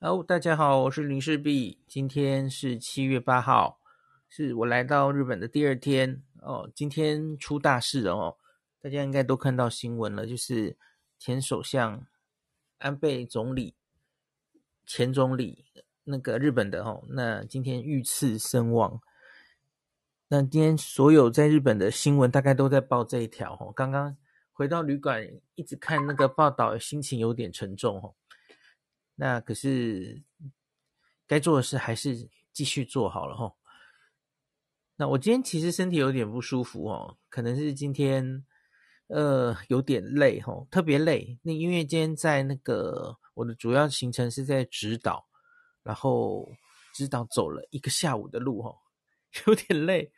哦，大家好，我是林世璧。今天是七月八号，是我来到日本的第二天哦。今天出大事了哦，大家应该都看到新闻了，就是前首相安倍总理、前总理那个日本的哦，那今天遇刺身亡。那今天所有在日本的新闻大概都在报这一条哦。刚刚回到旅馆，一直看那个报道，心情有点沉重哦。那可是该做的事还是继续做好了齁。那我今天其实身体有点不舒服哦，可能是今天呃有点累齁，特别累。那因为今天在那个我的主要行程是在直岛，然后直岛走了一个下午的路齁，有点累。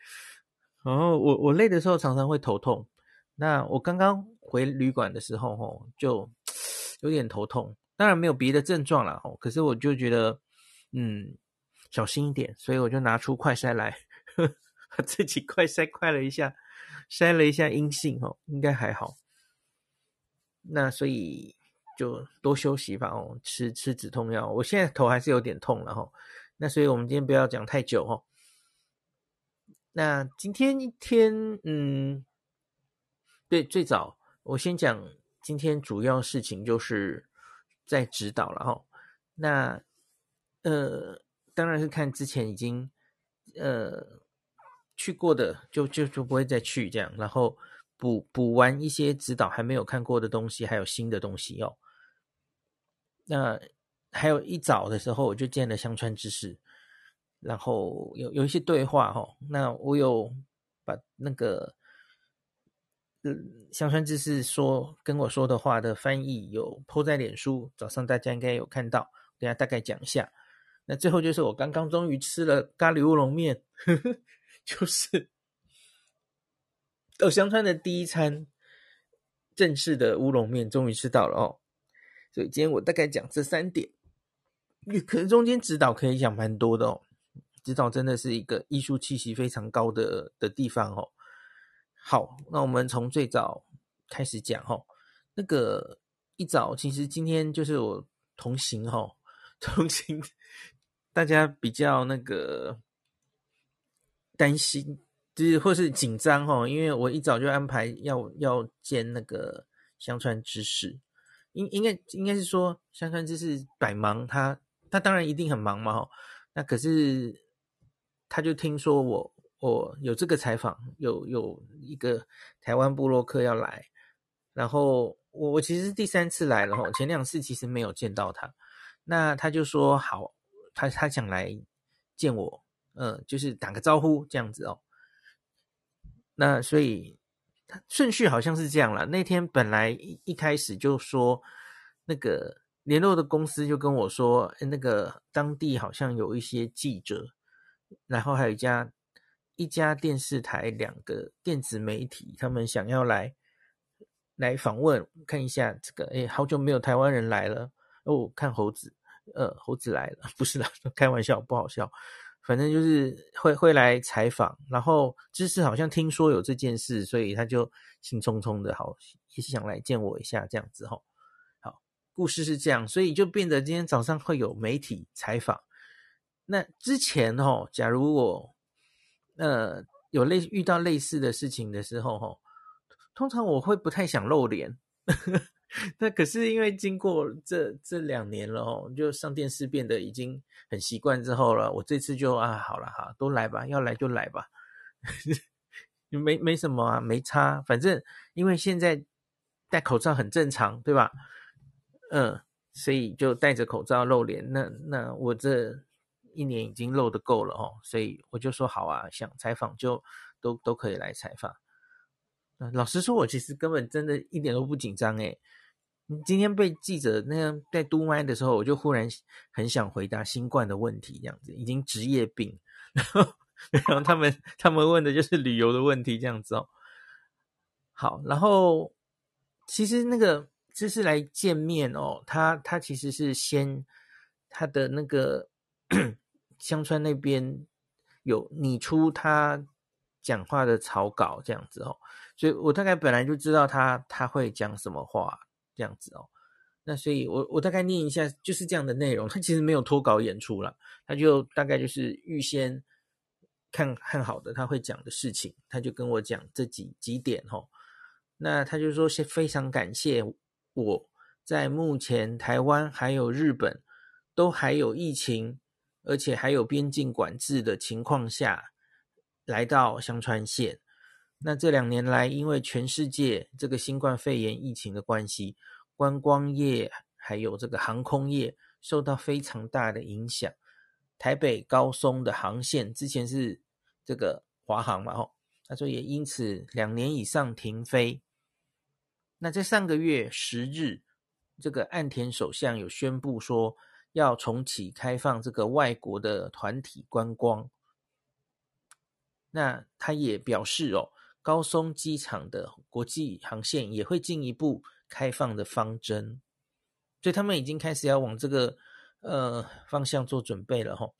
然后我我累的时候常常会头痛。那我刚刚回旅馆的时候齁，就 有点头痛。当然没有别的症状了哦，可是我就觉得，嗯，小心一点，所以我就拿出快筛来，呵 自己快筛快了一下，筛了一下阴性哦，应该还好。那所以就多休息吧哦，吃吃止痛药。我现在头还是有点痛了哈，那所以我们今天不要讲太久哦。那今天一天，嗯，对，最早我先讲今天主要事情就是。在指导了哈，那呃，当然是看之前已经呃去过的，就就就不会再去这样，然后补补完一些指导还没有看过的东西，还有新的东西哦。那还有一早的时候，我就见了香川知事，然后有有一些对话哈。那我有把那个。香川志士说跟我说的话的翻译有 po 在脸书，早上大家应该有看到。等下大概讲一下。那最后就是我刚刚终于吃了咖喱乌龙面，就是到香川的第一餐正式的乌龙面终于吃到了哦。所以今天我大概讲这三点，可是中间指导可以讲蛮多的哦。指导真的是一个艺术气息非常高的的地方哦。好，那我们从最早开始讲哈。那个一早，其实今天就是我同行哈，同行大家比较那个担心，就是或是紧张哈，因为我一早就安排要要见那个香川知事，应应该应该是说香川知事百忙，他他当然一定很忙嘛哈。那可是他就听说我。我有这个采访，有有一个台湾部落客要来，然后我我其实第三次来了哈，前两次其实没有见到他，那他就说好，他他想来见我，嗯，就是打个招呼这样子哦。那所以他顺序好像是这样了。那天本来一一开始就说那个联络的公司就跟我说，那个当地好像有一些记者，然后还有一家。一家电视台，两个电子媒体，他们想要来来访问，看一下这个。哎，好久没有台湾人来了哦，看猴子，呃，猴子来了，不是啦，开玩笑，不好笑。反正就是会会来采访，然后知事好像听说有这件事，所以他就兴冲冲的，好，也是想来见我一下，这样子齁。好，故事是这样，所以就变得今天早上会有媒体采访。那之前齁，假如我。呃，有类遇到类似的事情的时候，吼，通常我会不太想露脸。那可是因为经过这这两年了，哦，就上电视变得已经很习惯之后了，我这次就啊，好了哈，都来吧，要来就来吧，没没什么啊，没差，反正因为现在戴口罩很正常，对吧？嗯，所以就戴着口罩露脸。那那我这。一年已经露得够了哦，所以我就说好啊，想采访就都都可以来采访。老实说，我其实根本真的一点都不紧张诶。今天被记者那样在嘟麦的时候，我就忽然很想回答新冠的问题，这样子已经职业病。然后，然后他们他们问的就是旅游的问题，这样子哦。好，然后其实那个就是来见面哦，他他其实是先他的那个。香川那边有拟出他讲话的草稿这样子哦，所以我大概本来就知道他他会讲什么话这样子哦。那所以我我大概念一下，就是这样的内容。他其实没有脱稿演出了，他就大概就是预先看看好的他会讲的事情，他就跟我讲这几几点吼。那他就说是非常感谢我在目前台湾还有日本都还有疫情，而且还有边境管制的情况下，来到香川县。那这两年来，因为全世界这个新冠肺炎疫情的关系，观光业还有这个航空业受到非常大的影响。台北高松的航线之前是这个华航嘛，吼，他说也因此两年以上停飞。那在上个月十日，这个岸田首相有宣布说要重启开放这个外国的团体观光。那他也表示哦。高松机场的国际航线也会进一步开放的方针，所以他们已经开始要往这个呃方向做准备了吼。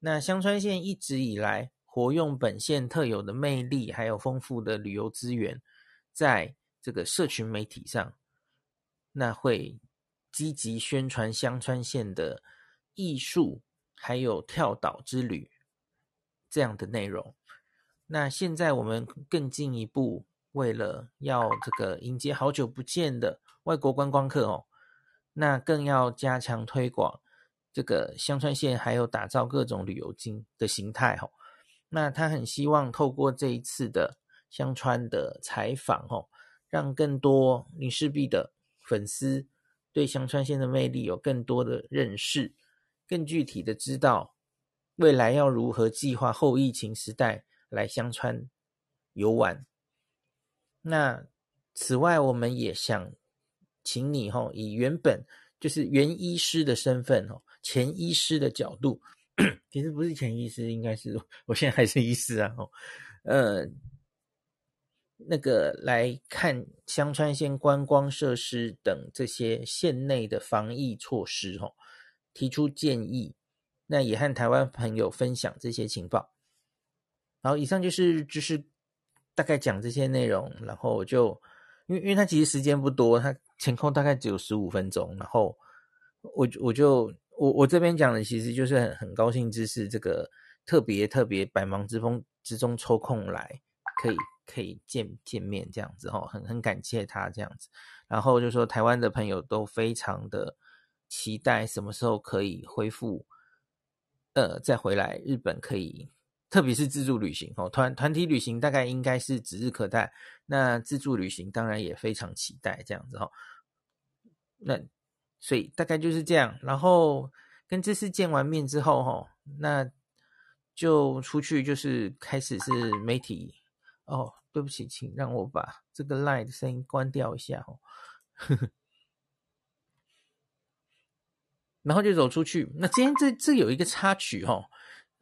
那香川县一直以来活用本县特有的魅力，还有丰富的旅游资源，在这个社群媒体上，那会积极宣传香川县的艺术，还有跳岛之旅这样的内容。那现在我们更进一步，为了要这个迎接好久不见的外国观光客哦，那更要加强推广这个香川县，还有打造各种旅游经的形态哦。那他很希望透过这一次的香川的采访哦，让更多林氏璧的粉丝对香川县的魅力有更多的认识，更具体的知道未来要如何计划后疫情时代。来香川游玩。那此外，我们也想请你吼，以原本就是原医师的身份吼，前医师的角度，其实不是前医师，应该是 我现在还是医师啊吼，呃，那个来看香川县观光设施等这些县内的防疫措施哦，提出建议，那也和台湾朋友分享这些情报。然后以上就是就是大概讲这些内容，然后我就因为因为他其实时间不多，他前后大概只有十五分钟，然后我我就我我这边讲的其实就是很很高兴之是这个特别特别百忙之风之中抽空来可以可以见见面这样子哈，很很感谢他这样子，然后就说台湾的朋友都非常的期待什么时候可以恢复，呃再回来日本可以。特别是自助旅行哦，团团体旅行大概应该是指日可待。那自助旅行当然也非常期待这样子哈。那所以大概就是这样。然后跟这次见完面之后哈，那就出去就是开始是媒体哦。对不起，请让我把这个 LINE 的声音关掉一下哦。然后就走出去。那今天这这有一个插曲哦，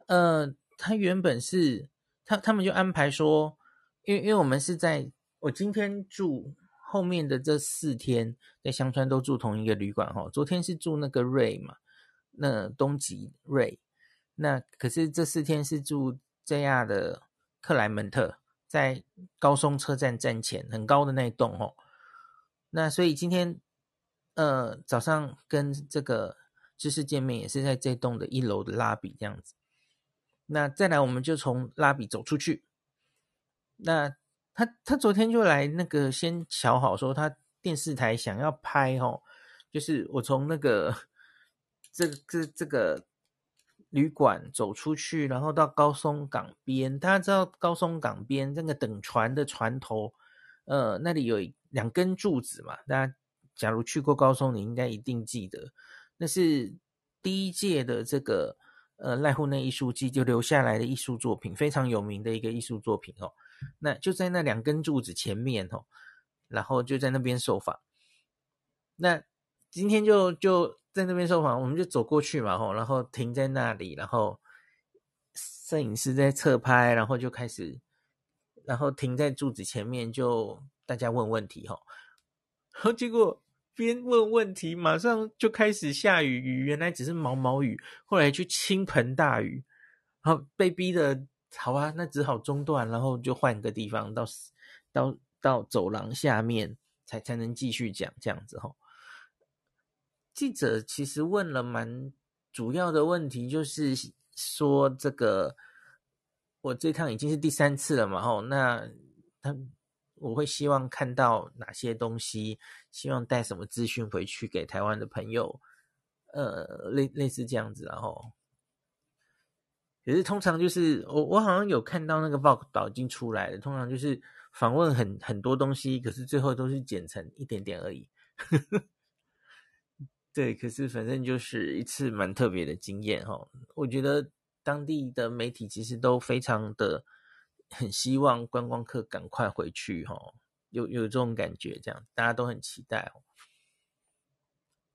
呃。他原本是他他们就安排说，因为因为我们是在我今天住后面的这四天在香川都住同一个旅馆哈，昨天是住那个瑞嘛，那东急瑞，那可是这四天是住这样的克莱门特，在高松车站站前很高的那一栋哦，那所以今天呃早上跟这个知识见面也是在这栋的一楼的拉比这样子。那再来，我们就从拉比走出去。那他他昨天就来那个先瞧好，说他电视台想要拍哦，就是我从那个 这这这个旅馆走出去，然后到高松港边。大家知道高松港边那个等船的船头，呃，那里有两根柱子嘛。大家假如去过高松，你应该一定记得，那是第一届的这个。呃，濑户内艺术季就留下来的艺术作品，非常有名的一个艺术作品哦。那就在那两根柱子前面哦，然后就在那边受访。那今天就就在那边受访，我们就走过去嘛吼，然后停在那里，然后摄影师在侧拍，然后就开始，然后停在柱子前面，就大家问问题吼，然后结果。边问问题，马上就开始下雨，雨原来只是毛毛雨，后来去倾盆大雨，然后被逼的，好啊，那只好中断，然后就换个地方，到到到走廊下面才才能继续讲这样子吼。记者其实问了蛮主要的问题，就是说这个我这趟已经是第三次了嘛，吼，那他我会希望看到哪些东西，希望带什么资讯回去给台湾的朋友，呃，类类似这样子，然后，可是通常就是我我好像有看到那个报道已经出来了，通常就是访问很很多东西，可是最后都是剪成一点点而已。对，可是反正就是一次蛮特别的经验哈。我觉得当地的媒体其实都非常的很希望观光客赶快回去哈，有有这种感觉，这样大家都很期待哦。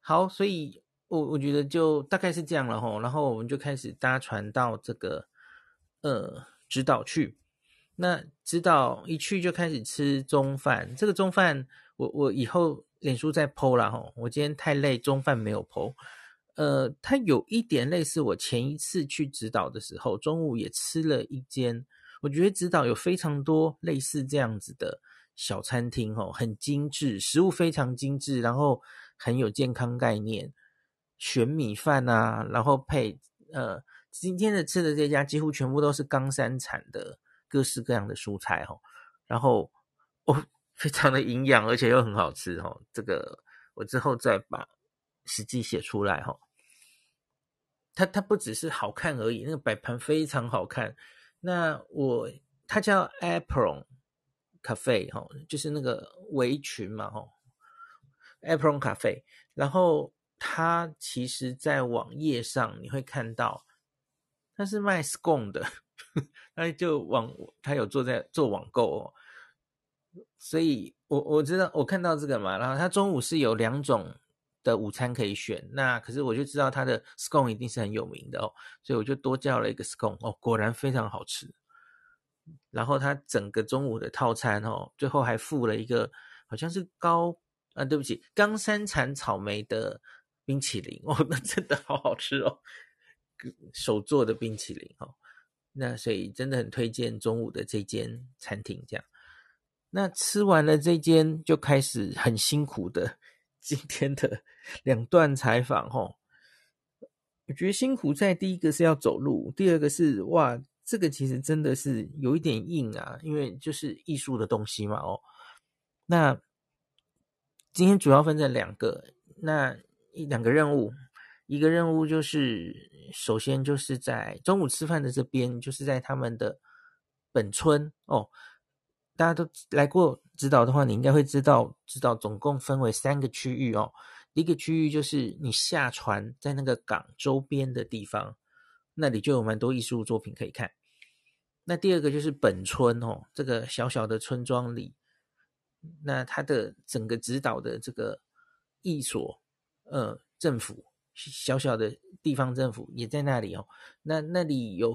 好，所以我我觉得就大概是这样了哈。然后我们就开始搭船到这个呃直岛去。那直岛一去就开始吃中饭，这个中饭我我以后。脸书在 po 了哈，我今天太累，中饭没有 po。呃，它有一点类似我前一次去指导的时候，中午也吃了一间。我觉得指导有非常多类似这样子的小餐厅哦，很精致，食物非常精致，然后很有健康概念，选米饭啊，然后配呃，今天的吃的这家几乎全部都是冈山产的各式各样的蔬菜哦，然后哦。非常的营养，而且又很好吃哈。这个我之后再把实际写出来哈。它它不只是好看而已，那个摆盘非常好看。那我它叫 Apron Cafe 哈，就是那个围裙嘛哈。Apron Cafe，然后它其实在网页上你会看到，它是卖 scone 的，它就网它有做在做网购哦。所以我我知道我看到这个嘛，然后他中午是有两种的午餐可以选，那可是我就知道他的 scone 一定是很有名的哦，所以我就多叫了一个 scone 哦，果然非常好吃。然后他整个中午的套餐哦，最后还附了一个好像是高啊，对不起，冈山产草莓的冰淇淋哦，那真的好好吃哦，手做的冰淇淋哦，那所以真的很推荐中午的这间餐厅这样。那吃完了这间，就开始很辛苦的今天的两段采访吼。我觉得辛苦在第一个是要走路，第二个是哇，这个其实真的是有一点硬啊，因为就是艺术的东西嘛哦。那今天主要分成两个，那一两个任务，一个任务就是首先就是在中午吃饭的这边，就是在他们的本村哦。大家都来过指导的话，你应该会知道，指导总共分为三个区域哦。一个区域就是你下船在那个港周边的地方，那里就有蛮多艺术作品可以看。那第二个就是本村哦，这个小小的村庄里，那它的整个指导的这个役所，呃，政府小小的地方政府也在那里哦。那那里有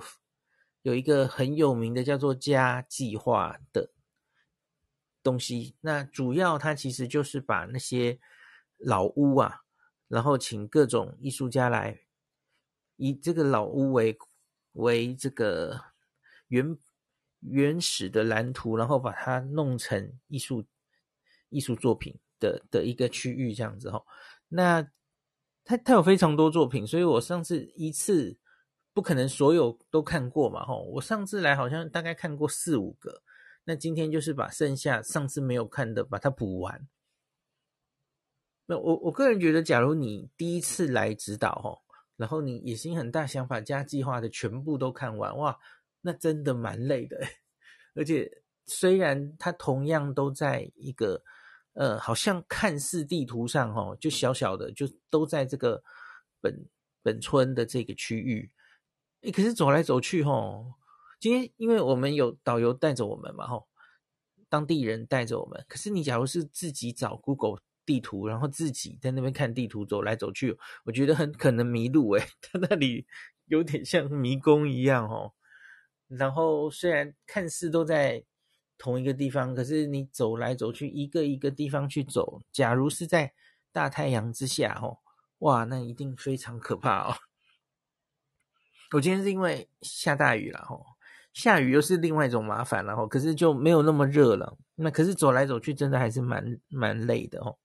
有一个很有名的叫做家计划的。东西，那主要它其实就是把那些老屋啊，然后请各种艺术家来以这个老屋为为这个原原始的蓝图，然后把它弄成艺术艺术作品的的一个区域这样子哈。那他他有非常多作品，所以我上次一次不可能所有都看过嘛哈。我上次来好像大概看过四五个。那今天就是把剩下上次没有看的把它补完。那我我个人觉得，假如你第一次来指导哦，然后你野心很大，想把加计划的全部都看完，哇，那真的蛮累的。而且虽然它同样都在一个呃，好像看似地图上哦，就小小的，就都在这个本本村的这个区域，诶，可是走来走去哦。今天因为我们有导游带着我们嘛，吼，当地人带着我们。可是你假如是自己找 Google 地图，然后自己在那边看地图走来走去，我觉得很可能迷路诶。它那里有点像迷宫一样哦。然后虽然看似都在同一个地方，可是你走来走去，一个一个地方去走，假如是在大太阳之下，吼，哇，那一定非常可怕哦。我今天是因为下大雨了，吼。下雨又是另外一种麻烦，然后可是就没有那么热了。那可是走来走去真的还是蛮蛮累的哦。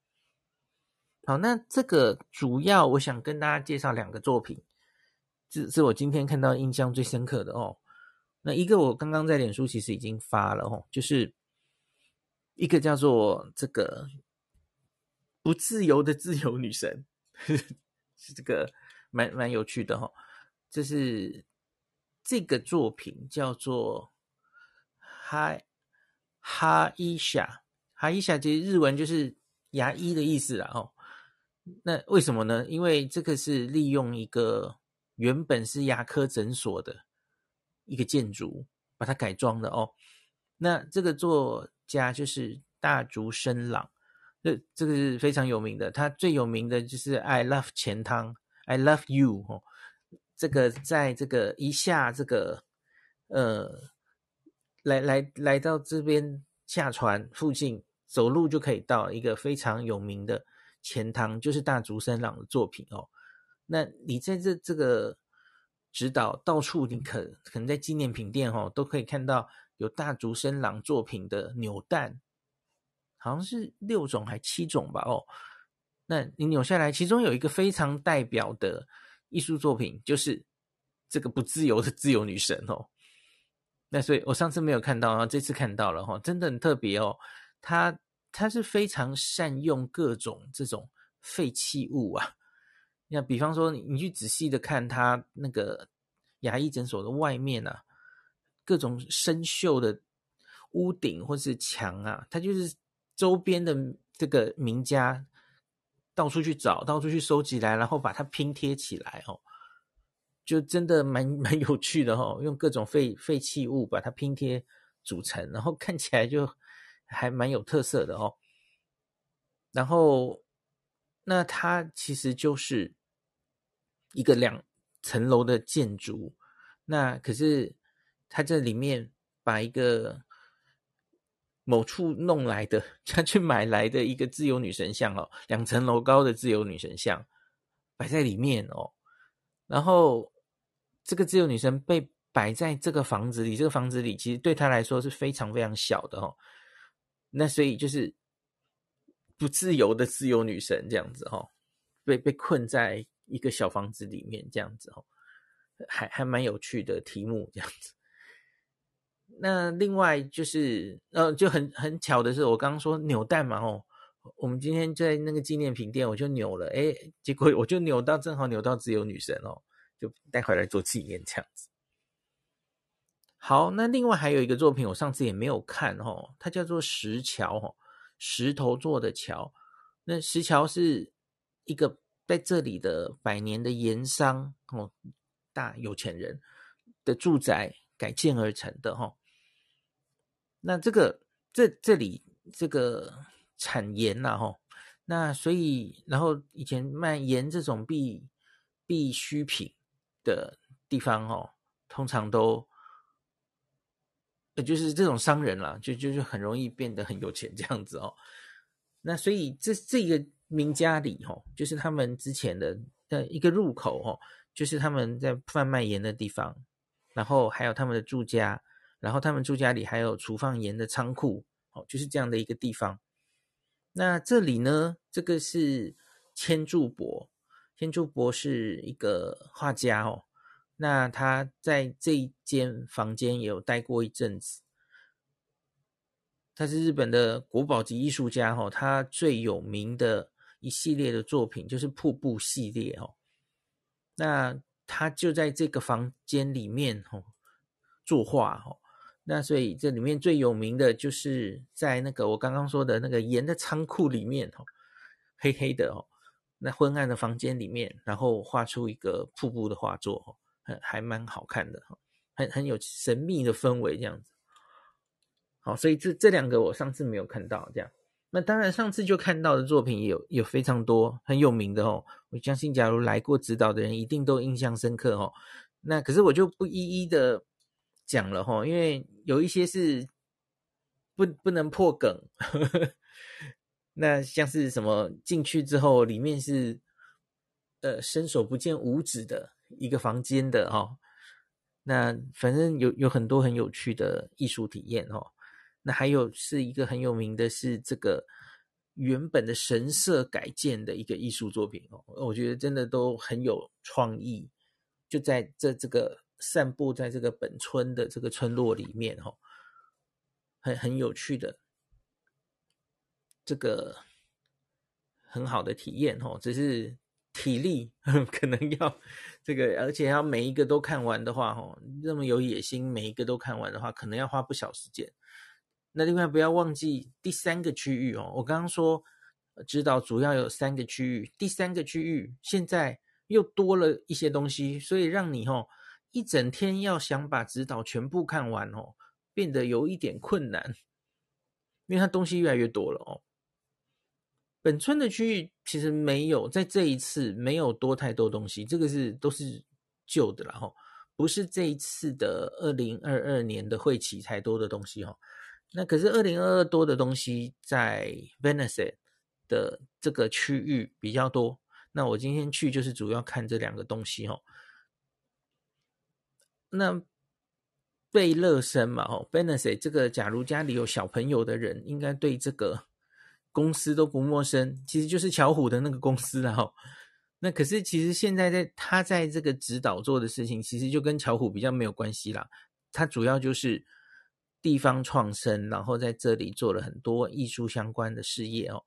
好，那这个主要我想跟大家介绍两个作品，这是我今天看到印象最深刻的哦。那一个我刚刚在脸书其实已经发了哦，就是一个叫做这个不自由的自由女神，是这个蛮蛮有趣的哈、哦。这是这个作品叫做哈哈伊夏，哈伊夏其实日文就是牙医的意思啦哦。那为什么呢？因为这个是利用一个原本是牙科诊所的一个建筑，把它改装的哦。那这个作家就是大竹伸朗，这这个是非常有名的。他最有名的就是 I Love 钱汤，I Love You 哦。这个在这个一下这个呃，来来来到这边下船附近走路就可以到一个非常有名的。钱塘就是大竹伸朗的作品哦，那你在这这个指导到处你可可能在纪念品店哦都可以看到有大竹伸朗作品的扭蛋，好像是六种还七种吧哦，那你扭下来，其中有一个非常代表的艺术作品就是这个不自由的自由女神哦，那所以我上次没有看到，然后这次看到了哈，真的很特别哦，它。他是非常善用各种这种废弃物啊，那比方说你去仔细的看他那个牙医诊所的外面啊，各种生锈的屋顶或是墙啊，他就是周边的这个名家到处去找，到处去收集来，然后把它拼贴起来哦，就真的蛮 蛮有趣的哦，用各种废废弃物把它拼贴组成，然后看起来就。还蛮有特色的哦，然后那它其实就是一个两层楼的建筑，那可是它这里面把一个某处弄来的，他去买来的一个自由女神像哦，两层楼高的自由女神像摆在里面哦，然后这个自由女神被摆在这个房子里，这个房子里其实对她来说是非常非常小的哦。那所以就是不自由的自由女神这样子哦，被被困在一个小房子里面这样子哦，还还蛮有趣的题目这样子。那另外就是呃，就很很巧的是，我刚刚说扭蛋嘛哦，我们今天在那个纪念品店，我就扭了，哎，结果我就扭到正好扭到自由女神哦，就带回来做纪念这样子。好，那另外还有一个作品，我上次也没有看哦，它叫做石桥哦，石头做的桥。那石桥是一个在这里的百年的盐商哦，大有钱人的住宅改建而成的哈。那这个这这里这个产盐呐哈，那所以然后以前卖盐这种必必需品的地方哦，通常都。就是这种商人啦，就就就很容易变得很有钱这样子哦。那所以这这个名家里哦，就是他们之前的的一个入口哦，就是他们在贩卖盐的地方，然后还有他们的住家，然后他们住家里还有储放盐的仓库哦，就是这样的一个地方。那这里呢，这个是千住博，千住博是一个画家哦。那他在这一间房间也有待过一阵子。他是日本的国宝级艺术家哦，他最有名的一系列的作品就是瀑布系列哦。那他就在这个房间里面哦作画哦。那所以这里面最有名的就是在那个我刚刚说的那个盐的仓库里面哦，黑黑的哦，那昏暗的房间里面，然后画出一个瀑布的画作哦。还还蛮好看的哈，很很有神秘的氛围这样子。好，所以这这两个我上次没有看到这样。那当然上次就看到的作品有有非常多很有名的哦。我相信假如来过指导的人一定都印象深刻哦。那可是我就不一一的讲了哈，因为有一些是不不能破梗。那像是什么进去之后里面是呃伸手不见五指的。一个房间的哦，那反正有有很多很有趣的艺术体验哦。那还有是一个很有名的是这个原本的神社改建的一个艺术作品哦，我觉得真的都很有创意，就在这这个散布在这个本村的这个村落里面哦，很很有趣的这个很好的体验哦，只是体力 可能要这个，而且要每一个都看完的话哦，那么有野心，每一个都看完的话，可能要花不少时间。那另外不要忘记第三个区域哦，我刚刚说知道主要有三个区域，第三个区域现在又多了一些东西，所以让你哦一整天要想把指导全部看完哦，变得有一点困难，因为它东西越来越多了哦。本村的区域其实没有在这一次没有多太多东西，这个是都是旧的了哈，不是这一次的二零二二年的会期才多的东西哈。那可是二零二二多的东西在 Venice 的这个区域比较多。那我今天去就是主要看这两个东西哦。那贝勒森嘛，哦，Venice 这个，假如家里有小朋友的人，应该对这个公司都不陌生，其实就是巧虎的那个公司了哈。那可是其实现在在他在这个指导做的事情，其实就跟巧虎比较没有关系啦。他主要就是。地方创生，然后在这里做了很多艺术相关的事业哦。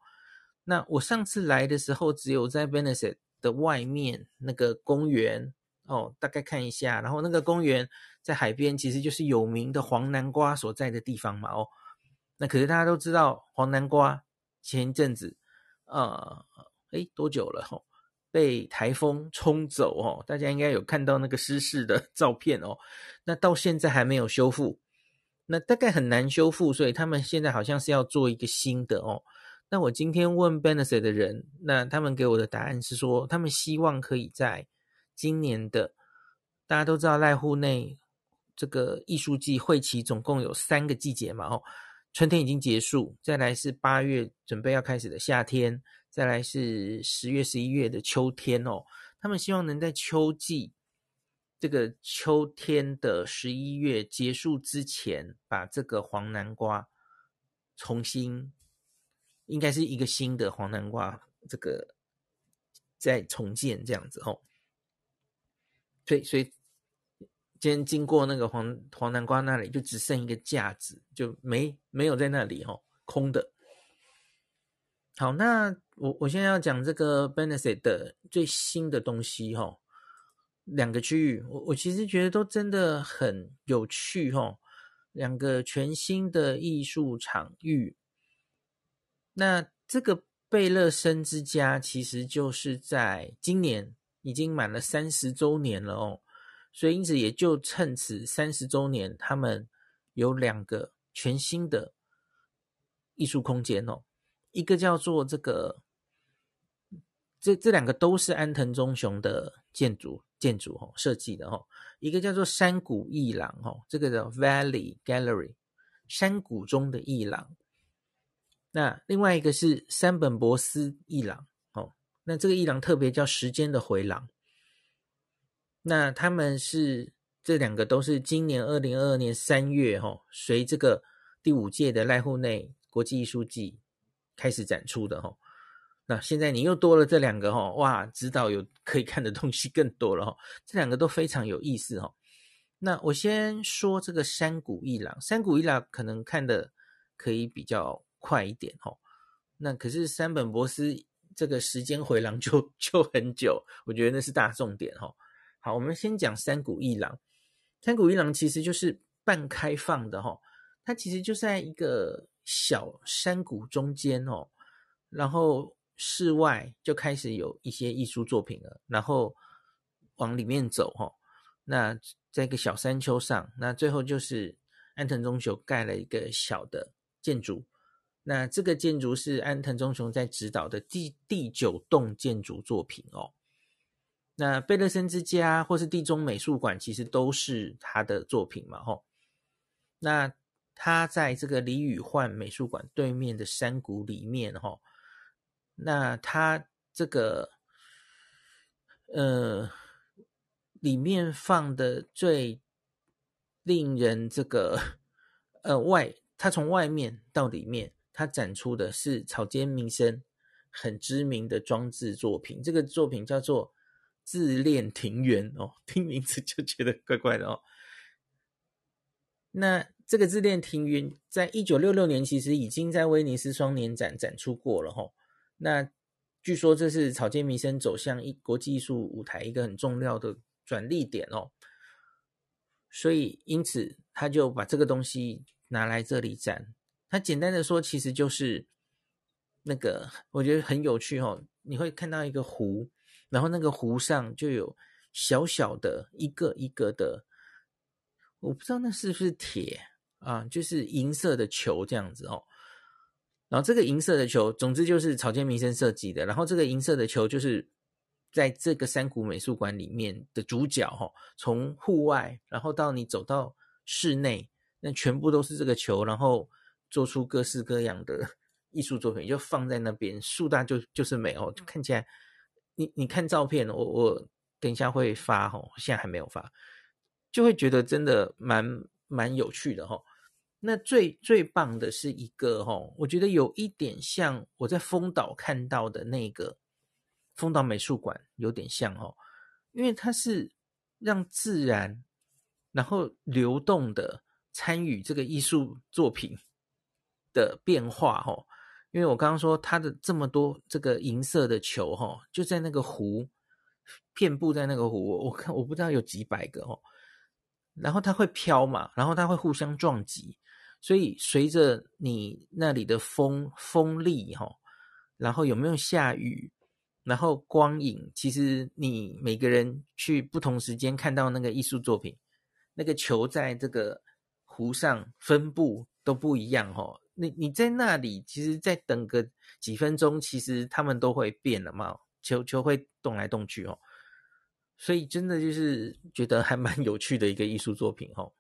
那我上次来的时候，只有在 Venice 的外面那个公园哦，大概看一下。然后那个公园在海边，其实就是有名的黄南瓜所在的地方嘛哦。那可是大家都知道，黄南瓜前一阵子，呃，诶，多久了哦？被台风冲走哦，大家应该有看到那个失事的 照片哦。那到现在还没有修复。那大概很难修复，所以他们现在好像是要做一个新的哦。那我今天问 Benesse 的人，那他们给我的答案是说，他们希望可以在今年的，大家都知道濑户内这个艺术季会期总共有三个季节嘛哦，春天已经结束，再来是八月准备要开始的夏天，再来是十月、十一月的秋天哦。他们希望能在秋季。这个秋天的十一月结束之前，把这个黄南瓜重新，应该是一个新的黄南瓜，这个再重建这样子哦。所以，所以今天经过那个黄黄南瓜那里，就只剩一个架子，就没没有在那里哦，空的。好，那我我现在要讲这个 Benefit 的最新的东西哈。两个区域，我我其实觉得都真的很有趣哦。两个全新的艺术场域，那这个贝勒森之家其实就是在今年已经满了三十周年了哦，所以因此也就趁此三十周年，他们有两个全新的艺术空间哦，一个叫做这个，这这两个都是安藤忠雄的建筑。建筑哦，设计的哦，一个叫做山谷艺廊哦，这个叫 Valley Gallery，山谷中的艺廊。那另外一个是山本博司艺廊，那这个一郎特别叫时间的回廊。那他们是这两个都是今年二零二二年三月哦，随这个第五届的濑户内国际艺术季开始展出的哦。那现在你又多了这两个哈，哇，指导有可以看的东西更多了哈，这两个都非常有意思哈。那我先说这个山谷一郎，山谷一郎可能看的可以比较快一点哈。那可是山本博司这个时间回廊就 就很久，我觉得那是大重点哈。好，我们先讲山谷一廊，山谷一廊其实就是半开放的哈，它其实就在一个小山谷中间哦，然后。室外就开始有一些艺术作品了，然后往里面走哈，那在一个小山丘上，那最后就是安藤忠雄盖了一个小的建筑，那这个建筑是安藤忠雄在指导的第第九栋建筑作品哦。那贝勒森之家或是地中美术馆其实都是他的作品嘛吼。那他在这个李宇焕美术馆对面的山谷里面吼。那他这个，呃，里面放的最令人这个，呃，外，他从外面到里面，他展出的是草间弥生很知名的装置作品，这个作品叫做《自恋庭园》哦，听名字就觉得怪怪的哦。那这个自恋庭园在一九六六年其实已经在威尼斯双年展展出过了哈。那据说这是草间弥生走向一国际艺术舞台一个很重要的转捩点哦。所以因此他就把这个东西拿来这里展。他简单的说，其实就是那个我觉得很有趣哦。你会看到一个湖，然后那个湖上就有小小的一个一个的。我不知道那是不是铁啊，就是银色的球这样子哦。然后这个银色的球，总之就是草间弥生设计的。然后这个银色的球就是在这个山谷美术馆里面的主角哈。从户外，然后到你走到室内，那全部都是这个球，然后做出各式各样的艺术作品，就放在那边。树大就就是美哦，看起来你你看照片，我我等一下会发哦，现在还没有发。就会觉得真的蛮蛮有趣的哈。那最最棒的是一个哈，我觉得有一点像我在丰岛看到的那个丰岛美术馆有点像哦，因为它是让自然然后流动的参与这个艺术作品的变化哈。因为我刚刚说它的这么多这个银色的球哈，就在那个湖遍布在那个湖，我看我不知道有几百个哦。然后它会飘嘛，然后它会互相撞击，所以随着你那里的风风力哈，然后有没有下雨，然后光影，其实你每个人去不同时间看到那个艺术作品，那个球在这个湖上分布都不一样哈。你你在那里，其实再等个几分钟，其实他们都会变了嘛，球球会动来动去哦。所以真的就是觉得还蛮有趣的一个艺术作品哦。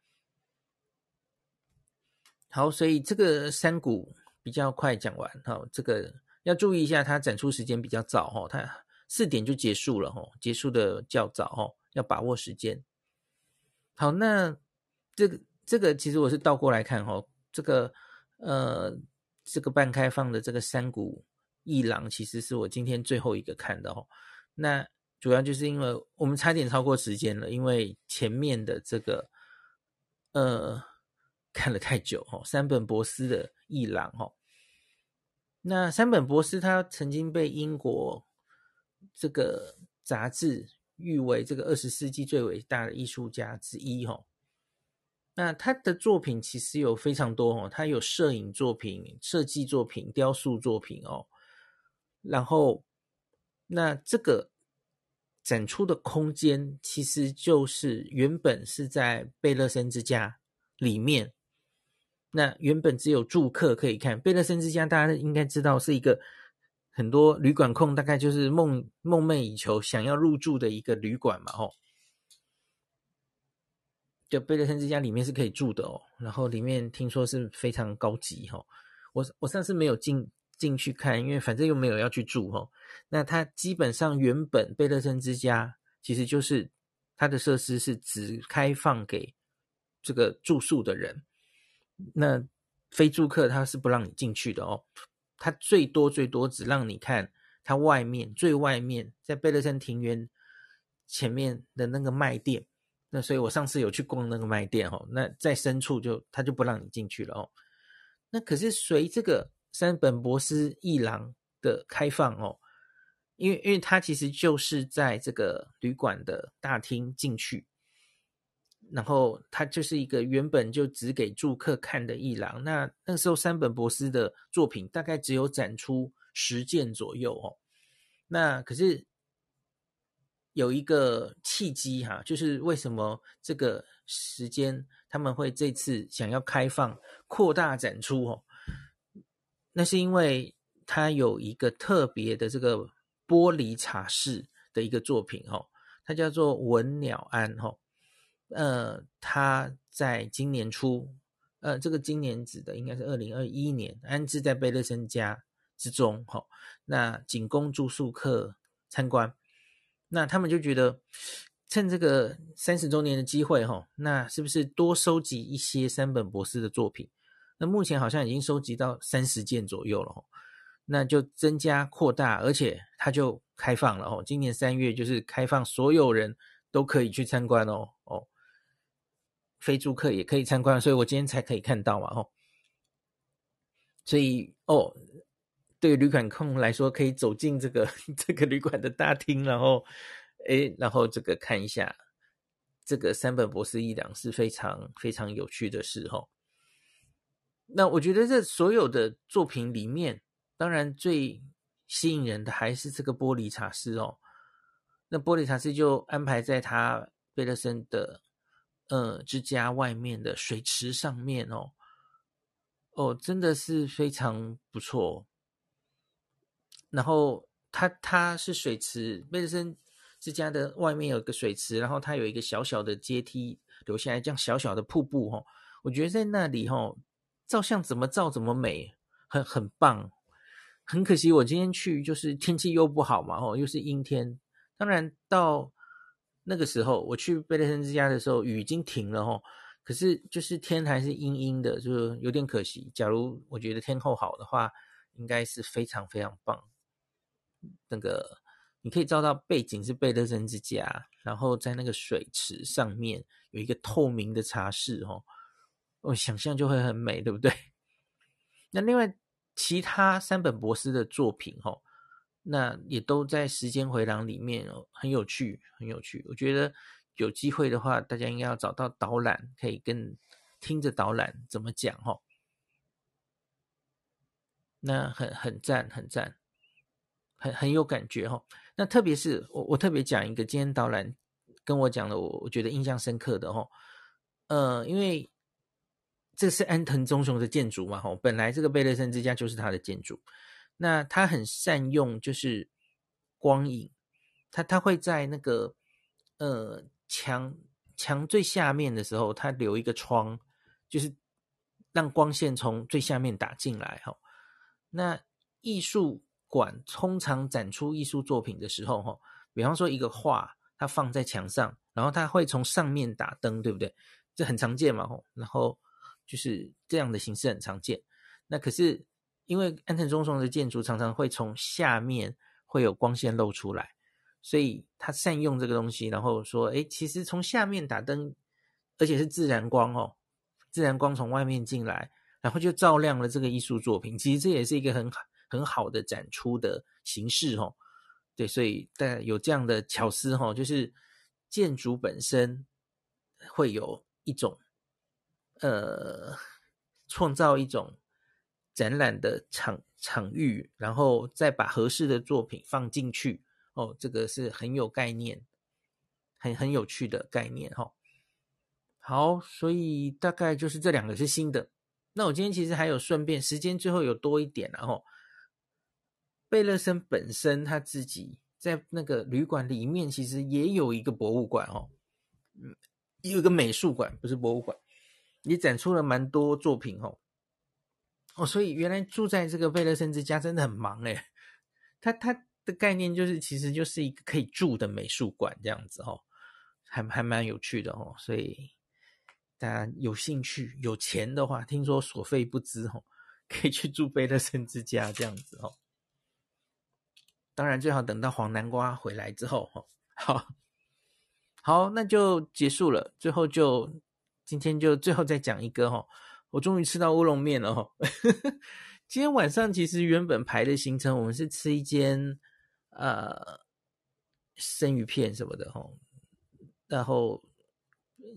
好，所以这个山谷比较快讲完哈，这个要注意一下，它展出时间比较早哈，它四点就结束了哈，结束的较早哈，要把握时间。好，那这个这个其实我是倒过来看哈，这个呃这个半开放的这个山谷艺廊，其实是我今天最后一个看的哦。那主要就是因为我们差点超过时间了，因为前面的这个呃看了太久哦，山本博司的艺廊哦。那山本博司他曾经被英国这个杂志誉为这个二十世纪最伟大的艺术家之一哦。那他的作品其实有非常多哦，他有摄影作品、设计作品、雕塑作品哦。然后那这个。展出的空间其实就是原本是在贝勒森之家里面，那原本只有住客可以看。贝勒森之家大家应该知道是一个很多旅馆控大概就是梦梦寐以求想要入住的一个旅馆嘛，吼。就贝勒森之家里面是可以住的哦，然后里面听说是非常高级，吼。我我上次没有进。进去看，因为反正又没有要去住哦。那它基本上原本贝勒森之家其实就是它的设施是只开放给这个住宿的人，那非住客他是不让你进去的哦。他最多最多只让你看它外面最外面，在贝勒森庭园前面的那个卖店。那所以我上次有去逛那个卖店哦。那在深处就他就不让你进去了哦。那可是随这个。山本博司艺廊的开放哦，因为因为它其实就是在这个旅馆的大厅进去，然后它就是一个原本就只给住客看的艺廊。那那时候山本博司的作品大概只有展出十件左右哦。那可是有一个契机哈，就是为什么这个时间他们会这次想要开放扩大展出哦？那是因为他有一个特别的这个玻璃茶室的一个作品哦，它叫做文鸟安哈，呃，他在今年初，呃，这个今年指的应该是二零二一年，安置在贝勒森家之中哈，那仅供住宿客参观，那他们就觉得趁这个三十周年的机会哈，那是不是多收集一些山本博士的作品？那目前好像已经收集到三十件左右了，那就增加扩大，而且它就开放了哦。今年三月就是开放，所有人都可以去参观哦哦，非住客也可以参观，所以我今天才可以看到嘛哦。所以哦，对旅馆控来说，可以走进这个 这个旅馆的大厅，然后诶，然后这个看一下这个山本博士一两是非常非常有趣的事哦。那我觉得这所有的作品里面，当然最吸引人的还是这个玻璃茶室哦。那玻璃茶室就安排在他贝勒森的呃之家外面的水池上面哦。哦，真的是非常不错。然后它它是水池，贝勒森之家的外面有个水池，然后它有一个小小的阶梯流下来，这样小小的瀑布哦。我觉得在那里哦。照相怎么照怎么美，很很棒。很可惜我今天去就是天气又不好嘛，哦，又是阴天。当然到那个时候我去贝勒森之家的时候，雨已经停了吼，可是就是天还是阴阴的，就有点可惜。假如我觉得天候好的话，应该是非常非常棒。那个你可以照到背景是贝勒森之家，然后在那个水池上面有一个透明的茶室，吼。我、想象就会很美，对不对？那另外其他三本博士的作品，哦，那也都在时间回廊里面哦，很有趣，很有趣。我觉得有机会的话，大家应该要找到导览，可以跟听着导览怎么讲，哦。那很很赞，很赞，很很有感觉，哦。那特别是我我特别讲一个今天导览跟我讲的，我我觉得印象深刻的，哦，呃，因为。这是安藤忠雄的建筑嘛？吼，本来这个贝勒森之家就是他的建筑。那他很善用就是光影，他他会在那个呃墙墙最下面的时候，他留一个窗，就是让光线从最下面打进来。吼，那艺术馆通常展出艺术作品的时候，吼，比方说一个画，它放在墙上，然后它会从上面打灯，对不对？这很常见嘛。吼，然后。就是这样的形式很常见，那可是因为安藤忠雄的建筑常常会从下面会有光线漏出来，所以他善用这个东西，然后说，哎，其实从下面打灯，而且是自然光哦，自然光从外面进来，然后就照亮了这个艺术作品。其实这也是一个很好很好的展出的形式哦。对，所以但有这样的巧思哦，就是建筑本身会有一种。呃，创造一种展览的场场域，然后再把合适的作品放进去。哦，这个是很有概念，很很有趣的概念哈、哦。好，所以大概就是这两个是新的。那我今天其实还有顺便，时间最后有多一点，然后贝勒森本身他自己在那个旅馆里面，其实也有一个博物馆哦，嗯，有一个美术馆，不是博物馆。也展出了蛮多作品哦，哦，所以原来住在这个贝勒森之家真的很忙诶。他他的概念就是，其实就是一个可以住的美术馆这样子哦，还还蛮有趣的哦。所以大家有兴趣、有钱的话，听说所费不貲哦，可以去住贝勒森之家这样子哦。当然最好等到黄南瓜回来之后哦。好，好，那就结束了。最后就。今天就最后再讲一个哈，我终于吃到乌龙面了哈。今天晚上其实原本排的行程，我们是吃一间呃生鱼片什么的哈，然后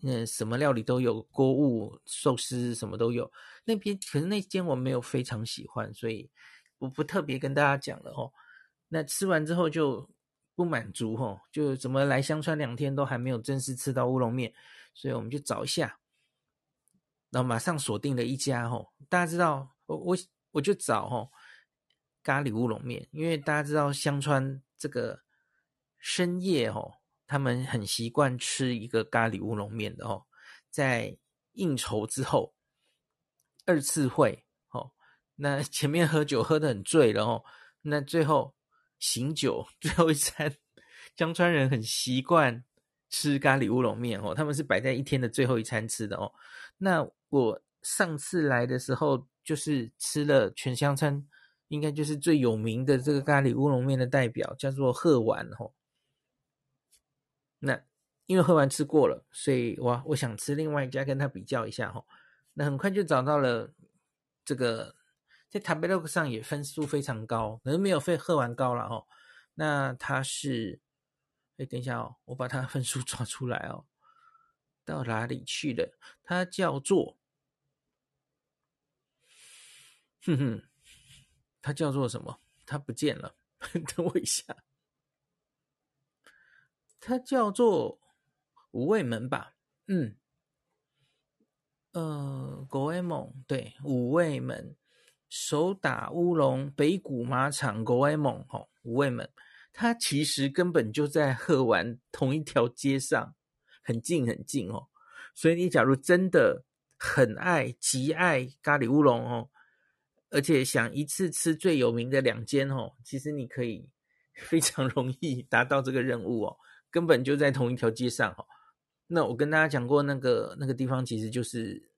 嗯什么料理都有，锅物寿司什么都有。那边可是那间我没有非常喜欢，所以我不特别跟大家讲了哈。那吃完之后就不满足哈，就怎么来香川两天都还没有正式吃到乌龙面，所以我们就找一下。然后马上锁定了一家吼，大家知道我我我就找吼咖喱乌龙面，因为大家知道香川这个深夜吼，他们很习惯吃一个咖喱乌龙面的吼，在应酬之后二次会吼，那前面喝酒喝得很醉了吼，那最后醒酒最后一餐，江川人很习惯吃咖喱乌龙面哦，他们是摆在一天的最后一餐吃的哦，那。我上次来的时候就是吃了全香川，应该就是最有名的这个咖喱乌龙面的代表，叫做鹤丸哦。那因为鹤丸吃过了，所以哇我想吃另外一家跟他比较一下吼。那很快就找到了这个，在 Tabelog 上也分数非常高，可能没有费鹤丸高了哦。那它是，哎，等一下哦，我把它分数抓出来哦。到哪里去了？它叫做，哼哼，它叫做什么？它不见了，等我一下。它叫做五味门吧？嗯，呃，国威猛对，五味门手打乌龙北谷马场五味门吼，五味门，它其实根本就在鹤丸同一条街上。很近很近哦，所以你假如真的很爱极爱咖喱乌龙哦，而且想一次吃最有名的两间哦，其实你可以非常容易达到这个任务哦，根本就在同一条街上哦。那我跟大家讲过，那个那个地方其实就是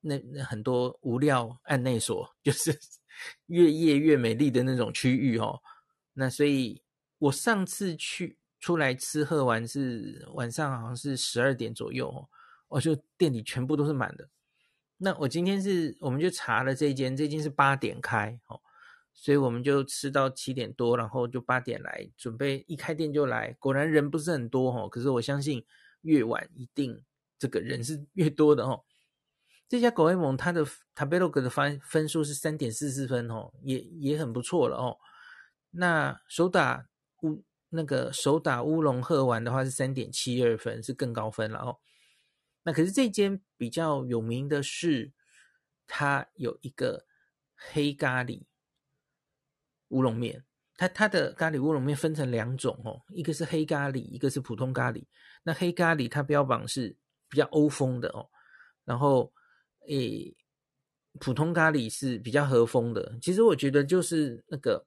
那那很多无料案内所，就是越夜越美丽的那种区域哦。那所以我上次去。出来吃喝完是晚上，好像是十二点左右哦，我就店里全部都是满的。那我今天是，我们就查了这间，这间是八点开哦，所以我们就吃到七点多，然后就八点来准备，一开店就来，果然人不是很多哦。可是我相信越晚一定这个人是越多的哦。这家狗威蒙它的 Tabelog 的分分数是三点四四分哦，也也很不错了哦。那手打乌。那个手打乌龙鹤丸的话是三点七二分，是更高分了哦。那可是这间比较有名的是，它有一个黑咖喱乌龙面。它它的咖喱乌龙面分成两种哦，一个是黑咖喱，一个是普通咖喱。那黑咖喱它标榜是比较欧风的哦，然后诶，普通咖喱是比较和风的。其实我觉得就是那个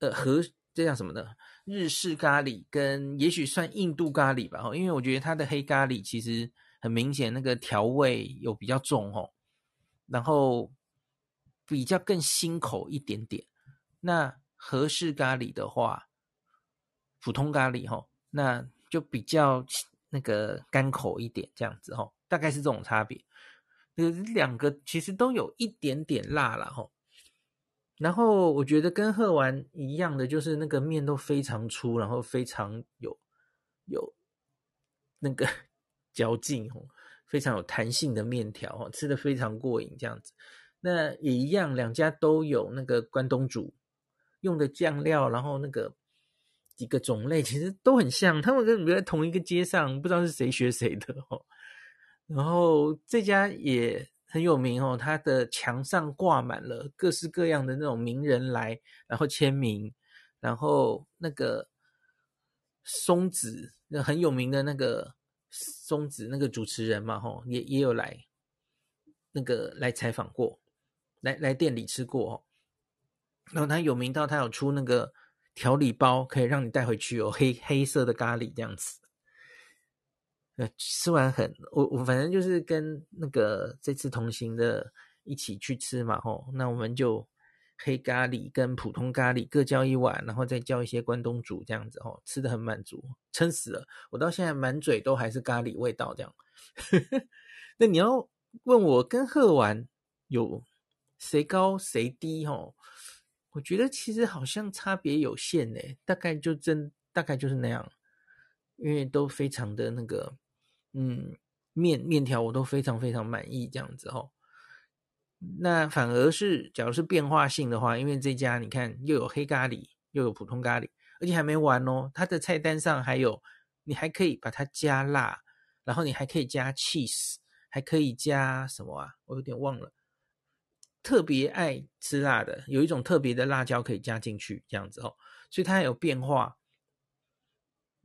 呃和。这叫什么呢？日式咖喱跟也许算印度咖喱吧，因为我觉得它的黑咖喱其实很明显，那个调味有比较重哦，然后比较更辛口一点点。那和式咖喱的话，普通咖喱哈，那就比较那个干口一点，这样子哈，大概是这种差别。呃，两个其实都有一点点辣了哈。然后我觉得跟喝完一样的，就是那个面都非常粗，然后非常有有那个嚼劲哦，非常有弹性的面条哦，吃得非常过瘾这样子。那也一样，两家都有那个关东煮用的酱料，然后那个几个种类其实都很像，他们跟你们在同一个街上，不知道是谁学谁的哦。然后这家也。很有名哦，他的墙上挂满了各式各样的那种名人来，然后签名，然后那个松子，那很有名的那个松子那个主持人嘛，吼，也也有来那个来采访过，来来店里吃过哦。然后他有名到他有出那个调理包，可以让你带回去哦，黑黑色的咖喱这样子。呃吃完很我我反正就是跟那个这次同行的一起去吃嘛吼，那我们就黑咖喱跟普通咖喱各叫一碗，然后再叫一些关东煮这样子吼，吃的很满足，撑死了，我到现在满嘴都还是咖喱味道这样。那你要问我跟鹤丸有谁高谁低吼？我觉得其实好像差别有限诶，大概就真大概就是那样，因为都非常的那个。嗯，面面条我都非常非常满意，这样子哦。那反而是，假如是变化性的话，因为这家你看又有黑咖喱，又有普通咖喱，而且还没完哦。它的菜单上还有，你还可以把它加辣，然后你还可以加 cheese，还可以加什么啊？我有点忘了。特别爱吃辣的，有一种特别的辣椒可以加进去，这样子哦。所以它有变化。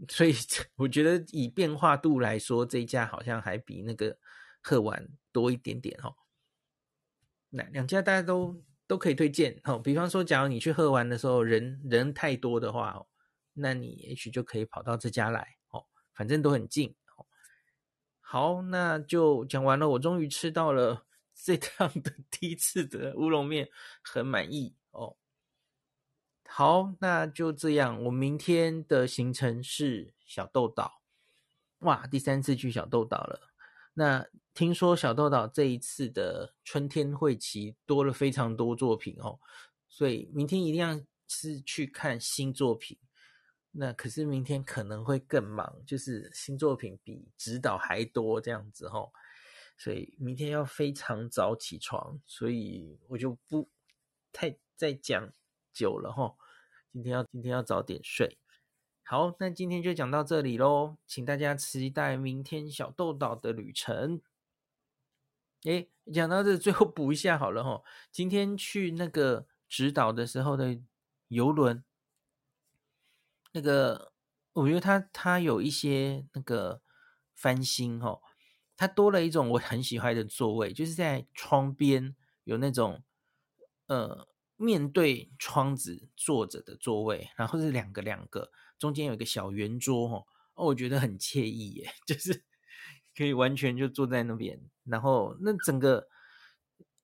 所以 我觉得以变化度来说，这一家好像还比那个喝完多一点点哦。那两家大家都都可以推荐哦。比方说，假如你去喝完的时候人人太多的话，那你也许就可以跑到这家来哦，反正都很近。好，那就讲完了。我终于吃到了 这趟的 第一次的乌龙面，很满意哦。好，那就这样。我明天的行程是小豆岛。哇，第三次去小豆岛了。那听说小豆岛这一次的春天会期多了非常多作品哦，所以明天一定要是去看新作品。那可是明天可能会更忙，就是新作品比指导还多这样子吼，所以明天要非常早起床，所以我就不太再讲久了哈。今天要今天要早点睡。好，那今天就讲到这里喽，请大家期待明天小豆岛的旅程。诶，讲到这，最后补一下好了吼，今天去那个指导的时候的游轮。那个，我觉得它它有一些那个翻新哦，它多了一种我很喜欢的座位，就是在窗边有那种呃面对窗子坐着的座位，然后是两个两个，中间有一个小圆桌哦，我觉得很惬意耶，就是可以完全就坐在那边，然后那整个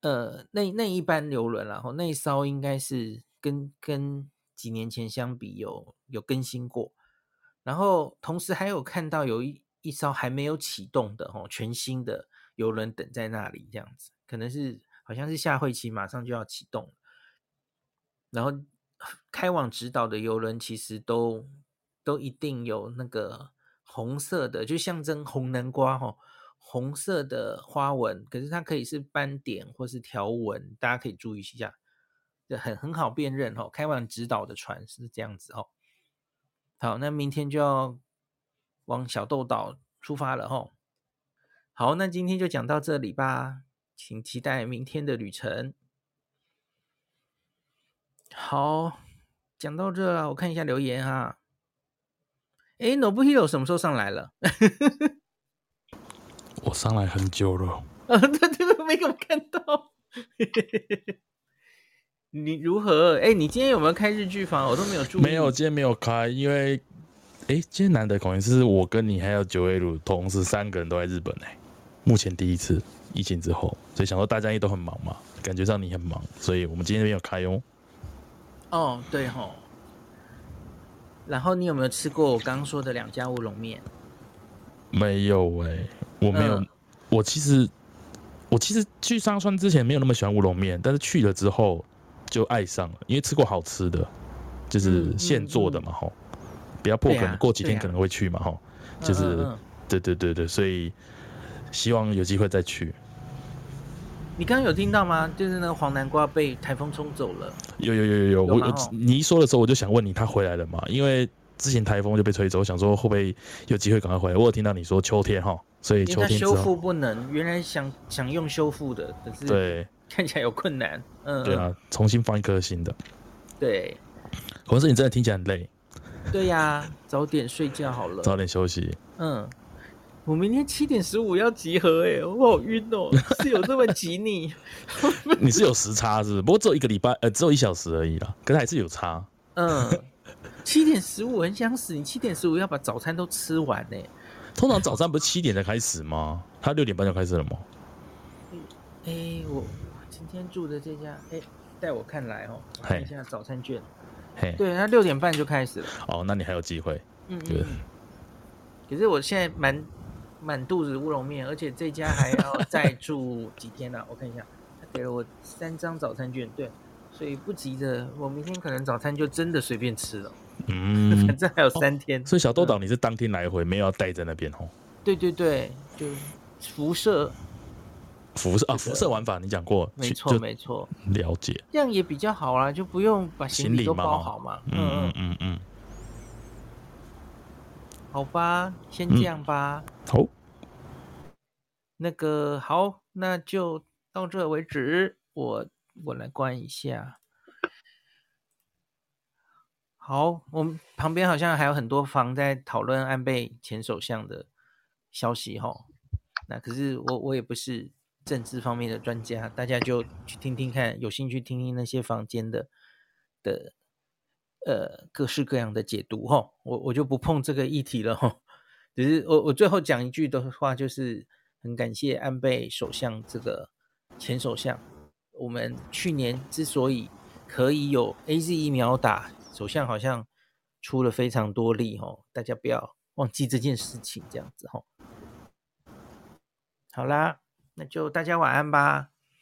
呃那那一班邮轮，然后那一艘应该是跟跟。几年前相比有有更新过，然后同时还有看到有一一艘还没有启动的哦，全新的邮轮等在那里，这样子可能是好像是下会期马上就要启动了，然后开往直岛的游轮其实都都一定有那个红色的，就象征红南瓜哈，红色的花纹，可是它可以是斑点或是条纹，大家可以注意一下。这很很好辨认哦，开往直岛的船是这样子哦。好，那明天就要往小豆岛出发了哦。好，那今天就讲到这里吧，请期待明天的旅程。好，讲到这了，我看一下留言哈。哎，Nobuhiro 什么时候上来了？我上来很久了。啊，对对对，没有看到。你如何？哎，你今天有没有开日剧房？我都没有注意。没有，今天没有开，因为，哎，今天难得可能是我跟你还有九尾鹿同时三个人都在日本哎，目前第一次疫情之后，所以想说大家也都很忙嘛，感觉上你很忙，所以我们今天没有开哦。哦，对吼。然后你有没有吃过我刚刚说的两家乌龙面？没有哎，我没有。嗯、我其实我其实去上川之前没有那么喜欢乌龙面，但是去了之后。就爱上了，因为吃过好吃的，就是现做的嘛，吼、嗯嗯嗯，比较破，可能过几天可能会去嘛，吼、啊，就是对对对对，所以希望有机会再去。你刚刚有听到吗？就是那个黄南瓜被台风冲走了。有有有有有，我我你一说的时候，我就想问你，他回来了吗？因为之前台风就被吹走，我想说会不会有机会赶快回来？我有听到你说秋天哈，所以秋天修复不能，原来想想用修复的，可是对。看起来有困难，嗯，对啊，重新放一颗新的，对。可是你真的听起来很累，对呀、啊，早点睡觉好了，早点休息。嗯，我明天七点十五要集合，哎，我好晕哦，是有这么挤你？你是有时差是不是？不过只有一个礼拜，呃，只有一小时而已啦，可是还是有差。嗯，七点十五很想死，你七点十五要把早餐都吃完呢。通常早餐不是七点才开始吗？他六点半就开始了吗？哎、欸，我。今天住的这家，哎，在我看来哦，看一下早餐券。嘿，对，他六点半就开始了。哦，那你还有机会。嗯嗯。可是我现在满满肚子乌龙面，而且这家还要再住几天呢、啊？我看一下，他给了我三张早餐券，对，所以不急着，我明天可能早餐就真的随便吃了。嗯，反正还有三天。哦、所以小豆岛你是当天来回，没有要待在那边哦？对对对，就辐射。辐射啊，辐射玩法你讲过，没错没错，了解，这样也比较好啦，就不用把行李都包好嘛。嗯嗯嗯嗯，好吧，先这样吧。嗯、好，那个好，那就到这为止。我我来关一下。好，我们旁边好像还有很多房在讨论安倍前首相的消息哈。那可是我我也不是。政治方面的专家，大家就去听听看，有兴趣听听那些房间的的呃各式各样的解读哈，我我就不碰这个议题了哈，只是我我最后讲一句的话，就是很感谢安倍首相这个前首相。我们去年之所以可以有 AZ 疫苗打，首相好像出了非常多力哦，大家不要忘记这件事情，这样子吼。好啦，那就大家晚安吧。